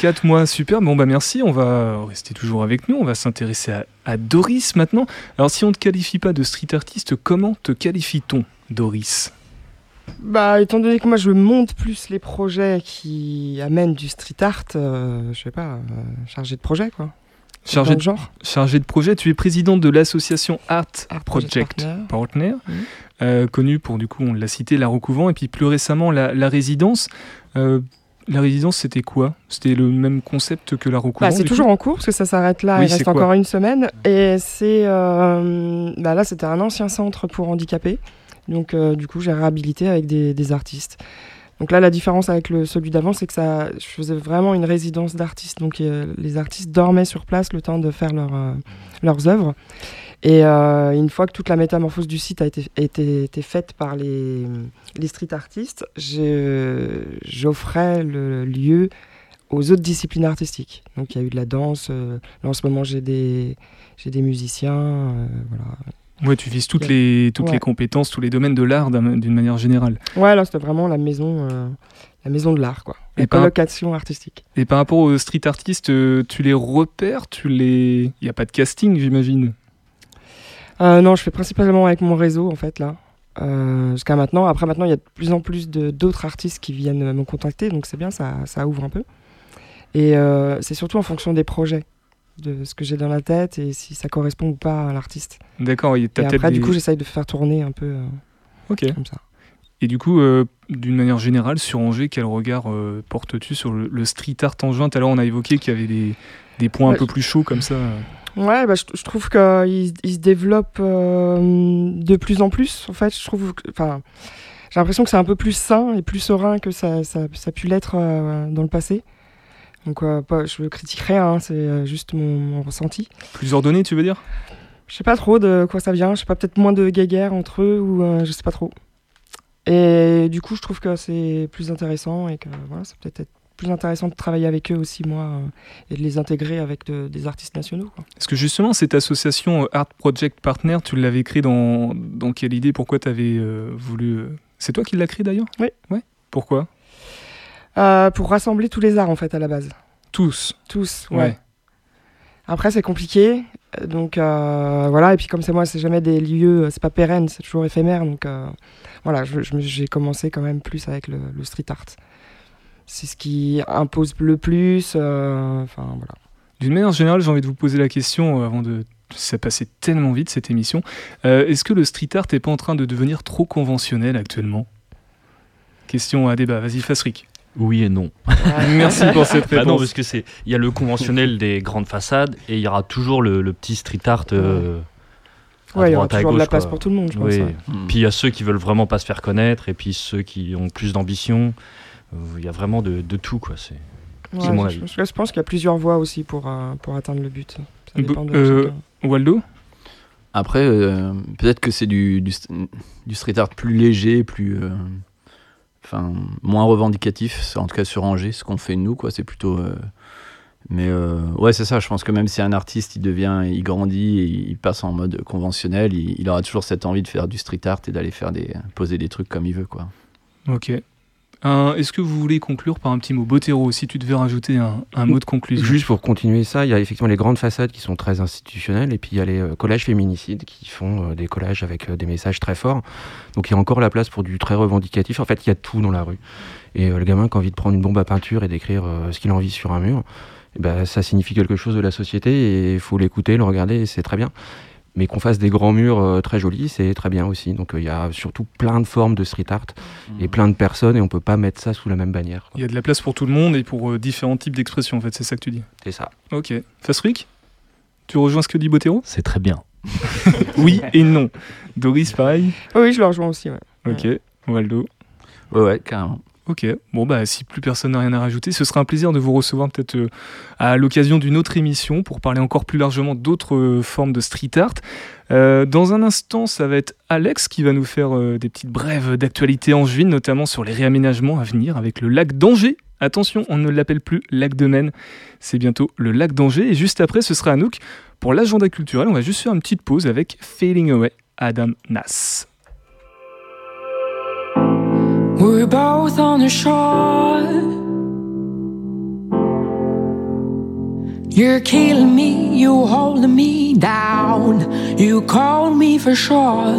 Quatre mois, super. Bon, bah merci. On va rester toujours avec nous. On va s'intéresser à, à Doris maintenant. Alors, si on ne te qualifie pas de street artiste, comment te qualifie-t-on, Doris? Bah, étant donné que moi je monte plus les projets qui amènent du street art, euh, je sais pas, euh, chargé de projet quoi. Chargé de, genre. chargé de projet, tu es présidente de l'association Art, Art Project, Project Partner, Partner. Mhm. euh, connue pour, du coup, on l'a cité, la Recouvent, et puis plus récemment, la, la résidence. Euh, la résidence, c'était quoi? C'était le même concept que la Recouvent Bah, c'est toujours en cours parce que ça s'arrête là. Oui, il reste encore une semaine. Et c'est. euh, bah, là, c'était un ancien centre pour handicapés. Donc, euh, du coup, j'ai réhabilité avec des, des artistes. Donc là, la différence avec le, celui d'avant, c'est que ça, je faisais vraiment une résidence d'artistes. Donc, euh, les artistes dormaient sur place le temps de faire leur, leurs œuvres. Et euh, une fois que toute la métamorphose du site a été, été, été faite par les, les street artistes, j'offrais le lieu aux autres disciplines artistiques. Donc il y a eu de la danse. euh, là en ce moment j'ai des des musiciens. euh, voilà. Ouais, tu vises toutes, les, toutes Ouais. les compétences, tous les domaines de l'art d'un- d'une manière générale. Ouais là c'était vraiment la maison euh, la maison de l'art quoi. Et La par- colocation artistique. Et par rapport aux street artistes, euh, tu les repères tu les... Il n'y a pas de casting, j'imagine? Euh, non je fais principalement avec mon réseau en fait là. Euh, Jusqu'à maintenant. Après maintenant il y a de plus en plus d'autres artistes qui viennent euh, me contacter donc c'est bien ça ça ouvre un peu. Et euh, c'est surtout en fonction des projets de ce que j'ai dans la tête et si ça correspond ou pas à l'artiste. D'accord, et après, du des- coup, j'essaye de faire tourner un peu euh, comme ça. Et du coup, euh, d'une manière générale, sur Angers, quel regard euh, portes-tu sur le, le street art en juin? Tout à l'heure, on a évoqué qu'il y avait des, des points un Ouais, peu plus chauds comme ça. Ouais, bah, je, je trouve qu'il il se développe euh, de plus en plus. En fait, je trouve, enfin, j'ai l'impression que c'est un peu plus sain et plus serein que ça, ça, ça a pu l'être euh, dans le passé. Donc, euh, pas, je critique rien, hein, c'est juste mon, mon ressenti. Plus ordonné, tu veux dire? Je sais pas trop de quoi ça vient. Je sais pas, peut-être moins de guéguerre entre eux ou je sais pas trop. Et du coup, je trouve que c'est plus intéressant et que voilà, c'est peut-être être plus intéressant de travailler avec eux aussi, moi, euh, et de les intégrer avec de- des artistes nationaux. quoi. Parce que justement, cette association euh, Art Project Partner, tu l'avais créée dans, dans quelle idée? Pourquoi tu avais voulu. euh, C'est toi qui l'as créée d'ailleurs? Oui. Ouais. Pourquoi? Euh, pour rassembler tous les arts, en fait, à la base. Tous? Tous, ouais. Ouais. Après, c'est compliqué. euh, Donc, euh, voilà. Et puis, comme c'est moi, c'est jamais des lieux, euh, c'est pas pérenne, c'est toujours éphémère. Donc, euh, voilà, j'ai commencé quand même plus avec le, le street art. C'est ce qui impose le plus. euh, Enfin, voilà. D'une manière générale, j'ai envie de vous poser la question euh, avant de. Ça passait tellement vite cette émission. Euh, Est-ce que le street art n'est pas en train de devenir trop conventionnel actuellement? Question à débat. Vas-y, Fasrik. Oui et non. Merci pour cette Bah non, réponse. parce que c'est il y a le conventionnel des grandes façades et il y aura toujours le, le petit street art. euh, à Ouais, il y aura toujours de la place quoi. pour tout le monde, je pense. Oui. ouais. Hmm. Puis il y a ceux qui veulent vraiment pas se faire connaître et puis ceux qui ont plus d'ambition. Il y a vraiment de, de tout quoi. C'est Ouais, mon je, avis. je- je pense qu'il y a plusieurs voies aussi pour, euh, pour atteindre le but. Ça Bo- dépend de euh. Waldo? Après, euh, peut-être que c'est du, du, du street art plus léger, plus. euh, Enfin, moins revendicatif, c'est en tout cas sur Angers, ce qu'on fait nous, quoi. C'est plutôt. euh, mais euh, ouais, c'est ça. Je pense que même si un artiste, il devient, il grandit et il passe en mode conventionnel, il, il aura toujours cette envie de faire du street art et d'aller faire des, poser des trucs comme il veut, quoi. Ok. Est-ce que vous voulez conclure par un petit mot Botero, si tu devais rajouter un, mot de conclusion Juste pour continuer ça, il y a effectivement les grandes façades qui sont très institutionnelles et puis il y a les euh, collages féminicides qui font euh, des collages avec euh, des messages très forts. Donc il y a encore la place pour du très revendicatif. En fait, il y a tout dans la rue. Et le gamin qui a envie de prendre une bombe à peinture et d'écrire ce qu'il a envie sur un mur, eh ben, ça signifie quelque chose de la société et il faut l'écouter, le regarder et c'est très bien. Mais qu'on fasse des grands murs euh, très jolis, c'est très bien aussi. Donc euh, il y a surtout plein de formes de street art et plein de personnes et on peut pas mettre ça sous la même bannière. Il y a de la place pour tout le monde et pour euh, différents types d'expressions, en fait, c'est ça que tu dis? C'est ça. Ok. Fasrik Tu rejoins ce que dit Botero c'est très bien. Oui et non. Doris, pareil? Oui, oui, je le rejoins aussi. Ouais. Ok. Waldo? Ouais, ouais, carrément. Ok, bon bah si plus personne n'a rien à rajouter, ce sera un plaisir de vous recevoir peut-être euh, à l'occasion d'une autre émission pour parler encore plus largement d'autres euh, formes de street art. Euh, dans un instant, ça va être Alex qui va nous faire des petites brèves d'actualité en juin, notamment sur les réaménagements à venir avec le lac d'Angers. Attention, on ne l'appelle plus lac de Maine, c'est bientôt le lac d'Angers. Et juste après, ce sera Anouk pour l'agenda culturel. On va juste faire une petite pause avec Failing Away, Adam Nas. We're both on the shore. You're killing me, you holding me down. You called me for sure.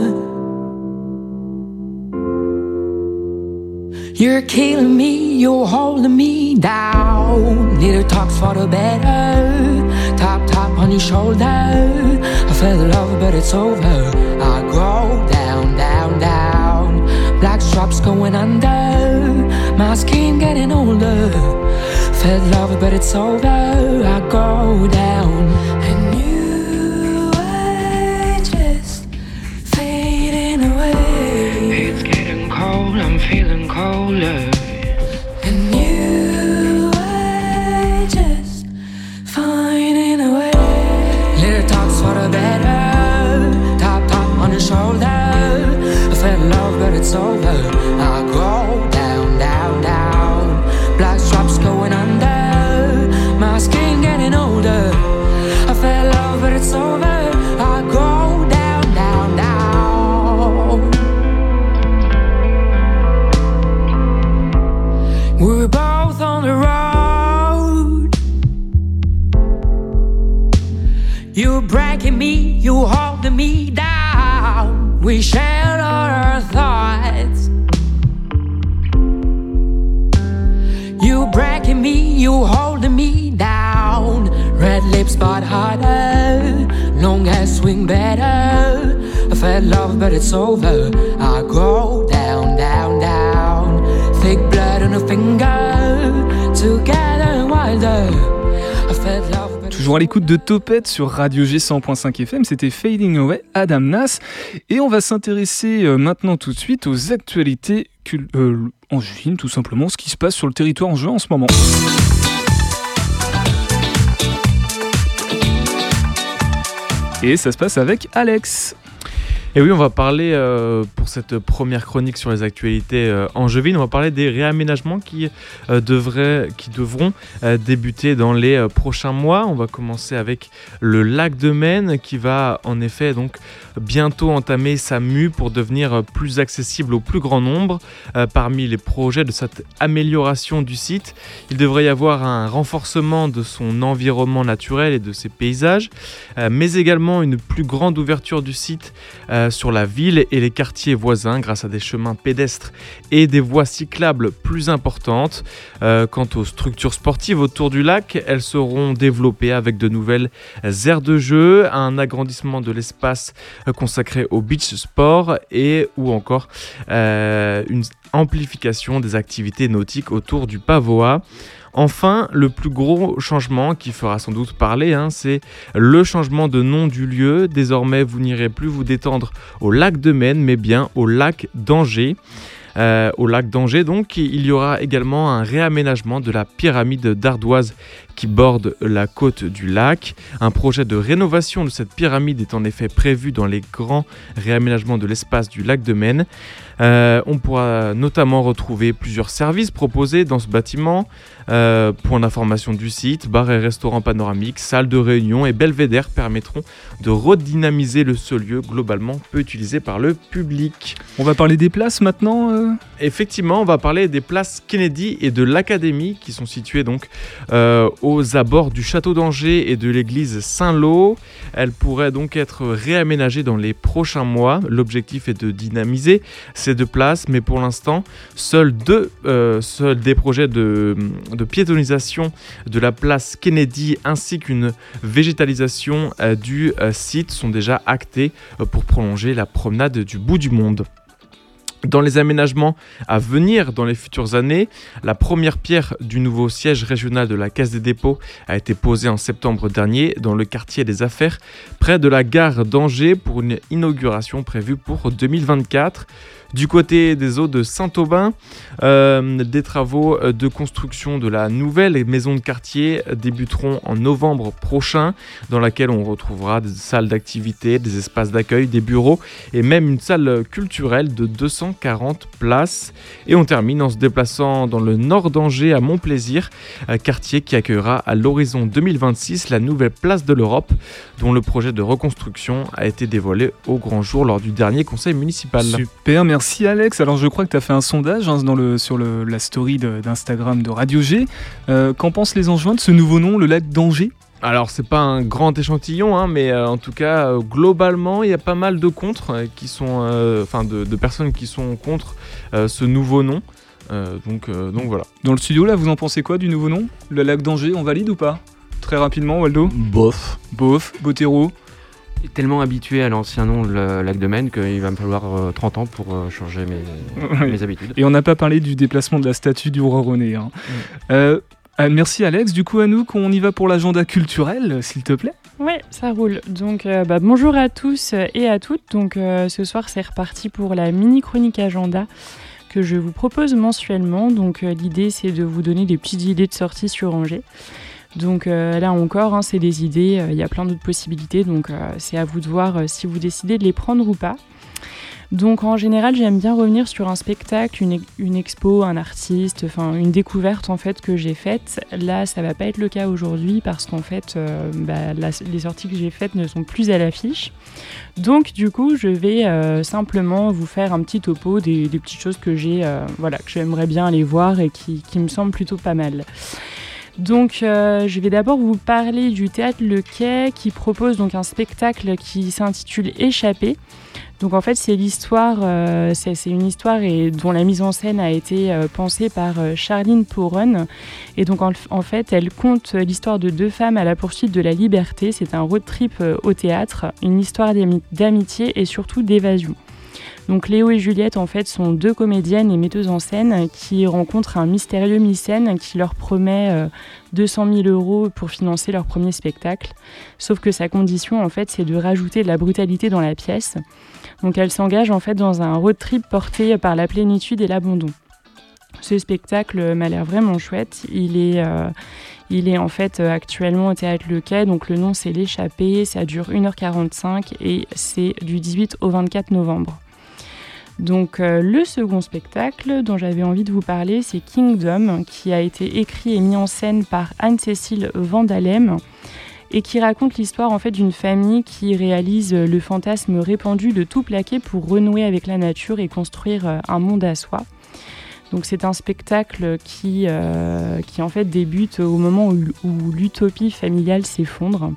You're killing me, you're holding me down. Little talks for the better. Top, top on your shoulder. I fell in love, but it's over. I go down, down, down. Black straps going under. My skin getting older. Felt love, but it's over. I go down. And you were just fading away. It's getting cold, I'm feeling colder. And you were just finding a way. Little talks for the better. Top, top on your shoulder. I felt love, but it's over. I go Toujours l'écoute de Topette sur Radio G 100.5 FM, c'était Fading Away, Adam Nas. Et on va s'intéresser euh, maintenant tout de suite aux actualités euh, angevines, tout simplement, ce qui se passe sur le territoire angevin en ce moment. Et ça se passe avec Alex. Et oui, on va parler euh, pour cette première chronique sur les actualités euh, angevines, on va parler des réaménagements qui, euh, devraient, qui devront euh, débuter dans les prochains mois. On va commencer avec le lac de Maine qui va en effet donc bientôt entamer sa mue pour devenir plus accessible au plus grand nombre. Parmi les projets de cette amélioration du site, il devrait y avoir un renforcement de son environnement naturel et de ses paysages, mais également une plus grande ouverture du site euh, sur la ville et les quartiers voisins grâce à des chemins pédestres et des voies cyclables plus importantes. Euh, quant aux structures sportives autour du lac, elles seront développées avec de nouvelles aires de jeu, un agrandissement de l'espace euh, consacré au beach sport et ou encore une amplification des activités nautiques autour du Pavois. Enfin, le plus gros changement qui fera sans doute parler, hein, c'est le changement de nom du lieu. Désormais, vous n'irez plus vous détendre au lac de Maine, mais bien au lac d'Angers. Euh, au lac d'Angers, donc, il y aura également un réaménagement de la pyramide d'ardoise qui borde la côte du lac. Un projet de rénovation de cette pyramide est en effet prévu dans les grands réaménagements de l'espace du lac de Maine. Euh, on pourra notamment retrouver plusieurs services proposés dans ce bâtiment. Euh, point d'information du site, bar et restaurant panoramique, salle de réunion et belvédère permettront de redynamiser le ce lieu globalement peu utilisé par le public. On va parler des places maintenant euh? Effectivement, on va parler des places Kennedy et de l'Académie qui sont situées donc euh, aux abords du château d'Angers et de l'église Saint-Lô. Elles pourraient donc être réaménagées dans les prochains mois. L'objectif est de dynamiser ces deux places, mais pour l'instant, seuls deux, euh, seuls des projets de, piétonisation de la place Kennedy ainsi qu'une végétalisation euh, du euh, site sont déjà actés pour prolonger la promenade du bout du monde. Dans les aménagements à venir dans les futures années, la première pierre du nouveau siège régional de la Caisse des dépôts a été posée en septembre dernier dans le quartier des Affaires, près de la gare d'Angers pour une inauguration prévue pour 2024. Du côté des eaux de Saint-Aubin, euh, des travaux de construction de la nouvelle maison de quartier débuteront en novembre prochain, dans laquelle on retrouvera des salles d'activité, des espaces d'accueil, des bureaux et même une salle culturelle de 240 places. Et on termine en se déplaçant dans le nord d'Angers à Montplaisir, euh, quartier qui accueillera à l'horizon 2026 la nouvelle place de l'Europe, dont le projet de reconstruction a été dévoilé au grand jour lors du dernier conseil municipal. Super, merci Alex. Alors je crois que tu as fait un sondage hein, dans le, sur le- la story d'Instagram de, Radio G. Euh, Qu'en pensent les Angevins de ce nouveau nom, le lac d'Angers? Alors c'est pas un grand échantillon, hein, mais euh, en tout cas euh, globalement il y a pas mal de contre euh, qui sont, euh, enfin de, de personnes qui sont contre euh, ce nouveau nom. Euh, donc, euh, donc voilà. Dans le studio là, vous en pensez quoi du nouveau nom? Le lac d'Angers, on valide ou pas? Très rapidement, Waldo? Bof. Bof, Botero tellement habitué à l'ancien nom, le lac de Maine, qu'il va me falloir euh, 30 ans pour euh, changer mes, habitudes. Et on n'a pas parlé du déplacement de la statue du roi René. hein. Euh, euh, merci Alex. Du coup, à nous, qu'on y va pour l'agenda culturel, s'il te plaît. Oui, ça roule. Donc, euh, bah, bonjour à tous et à toutes. Donc, euh, ce soir, c'est reparti pour la mini chronique agenda que je vous propose mensuellement. Donc, euh, l'idée, c'est de vous donner des petites idées de sortie sur Angers. Donc euh, là encore, hein, c'est des idées, euh, il y a plein d'autres possibilités, donc euh, c'est à vous de voir si vous décidez de les prendre ou pas. Donc en général, j'aime bien revenir sur un spectacle, une, une expo, un artiste, enfin une découverte en fait que j'ai faite. Là, ça va pas être le cas aujourd'hui parce qu'en fait, bah, les sorties que j'ai faites ne sont plus à l'affiche. Donc du coup, je vais simplement vous faire un petit topo des, petites choses que j'ai, voilà, que j'aimerais bien aller voir et qui, qui me semblent plutôt pas mal. Donc, euh, je vais d'abord vous parler du théâtre Le Quai qui propose donc un spectacle qui s'intitule Échappé. Donc en fait, c'est l'histoire, euh, c'est une histoire et dont la mise en scène a été euh, pensée par Charline Poron. Et donc en, fait, elle compte l'histoire de deux femmes à la poursuite de la liberté. C'est un road trip au théâtre, une histoire d'ami- d'amitié et surtout d'évasion. Donc Léo et Juliette en fait sont deux comédiennes et metteuses en scène qui rencontrent un mystérieux mycène qui leur promet euh, 200 000 euros pour financer leur premier spectacle. Sauf que sa condition en fait c'est de rajouter de la brutalité dans la pièce. Donc elle s'engage en fait dans un road trip porté par la plénitude et l'abandon. Ce spectacle m'a l'air vraiment chouette. Il est, euh, en fait euh, actuellement au théâtre Le Quai. Donc le nom c'est L'échappée. Ça dure 1h45 et c'est du 18 au 24 novembre. Donc euh, le second spectacle dont j'avais envie de vous parler, c'est Kingdom, qui a été écrit et mis en scène par Anne-Cécile Vandalem et qui raconte l'histoire en fait d'une famille qui réalise euh, le fantasme répandu de tout plaquer pour renouer avec la nature et construire euh, un monde à soi. Donc c'est un spectacle qui, en fait débute au moment où l'utopie familiale s'effondre.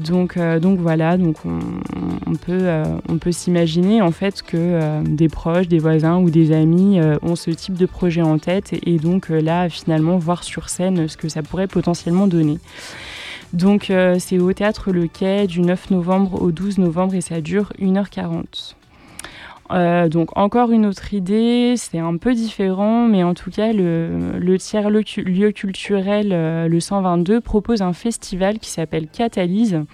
Donc, euh, donc voilà, euh, on peut s'imaginer en fait que euh, des proches, des voisins ou des amis ont ce type de projet en tête et, donc là finalement voir sur scène ce que ça pourrait potentiellement donner. Donc c'est au théâtre Le Quai du 9 novembre au 12 novembre et ça dure 1h40. Euh, donc encore une autre idée, c'est un peu différent, mais en tout cas le, tiers lieu, cu- lieu culturel, euh, le 122, propose un festival qui s'appelle Catalyse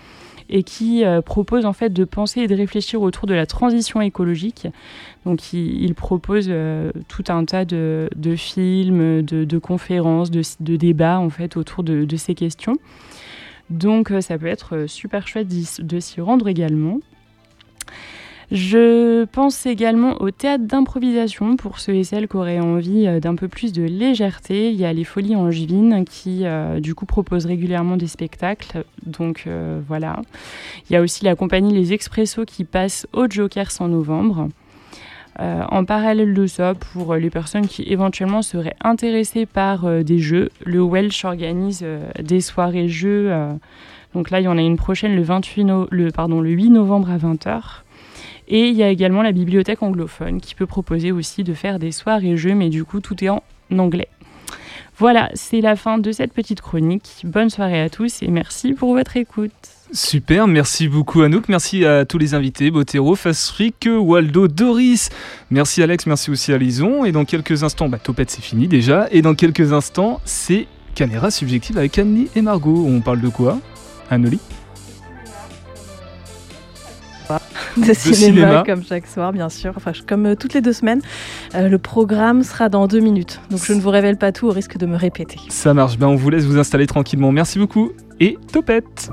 et qui euh, propose en fait de penser et de réfléchir autour de la transition écologique. Donc il, propose tout un tas de, films, de, conférences, de, de débats en fait autour de, ces questions. Donc ça peut être super chouette de s'y rendre également. Je pense également au théâtre d'improvisation pour ceux et celles qui auraient envie euh, d'un peu plus de légèreté. Il y a les Folies Angevines qui, euh, du coup, proposent régulièrement des spectacles. Donc euh, voilà. Il y a aussi la compagnie Les Expressos qui passe au Jokers en novembre. En parallèle de ça, pour les personnes qui éventuellement seraient intéressées par des jeux, le Welsh organise des soirées jeux. donc là, il y en a une prochaine le, 28 no- le, pardon, le 8 novembre à 20h. Et il y a également la bibliothèque anglophone qui peut proposer aussi de faire des soirées jeux, mais du coup, tout est en anglais. Voilà, c'est la fin de cette petite chronique. Bonne soirée à tous et merci pour votre écoute. Super, merci beaucoup Anouk, merci à tous les invités, Botero, Fasric, Waldo, Doris, merci Alex, merci aussi à Lison, et dans quelques instants, bah Topette c'est fini déjà, et dans quelques instants, c'est Caméra Subjective avec Annelie et Margot, on parle de quoi Annelie de, cinéma, cinéma. comme chaque soir, bien sûr. Enfin, comme euh, toutes les deux semaines. Euh, le programme sera dans deux minutes. Donc, je ne vous révèle pas tout au risque de me répéter. Ça marche, ben on vous laisse vous installer tranquillement, merci beaucoup, et Topette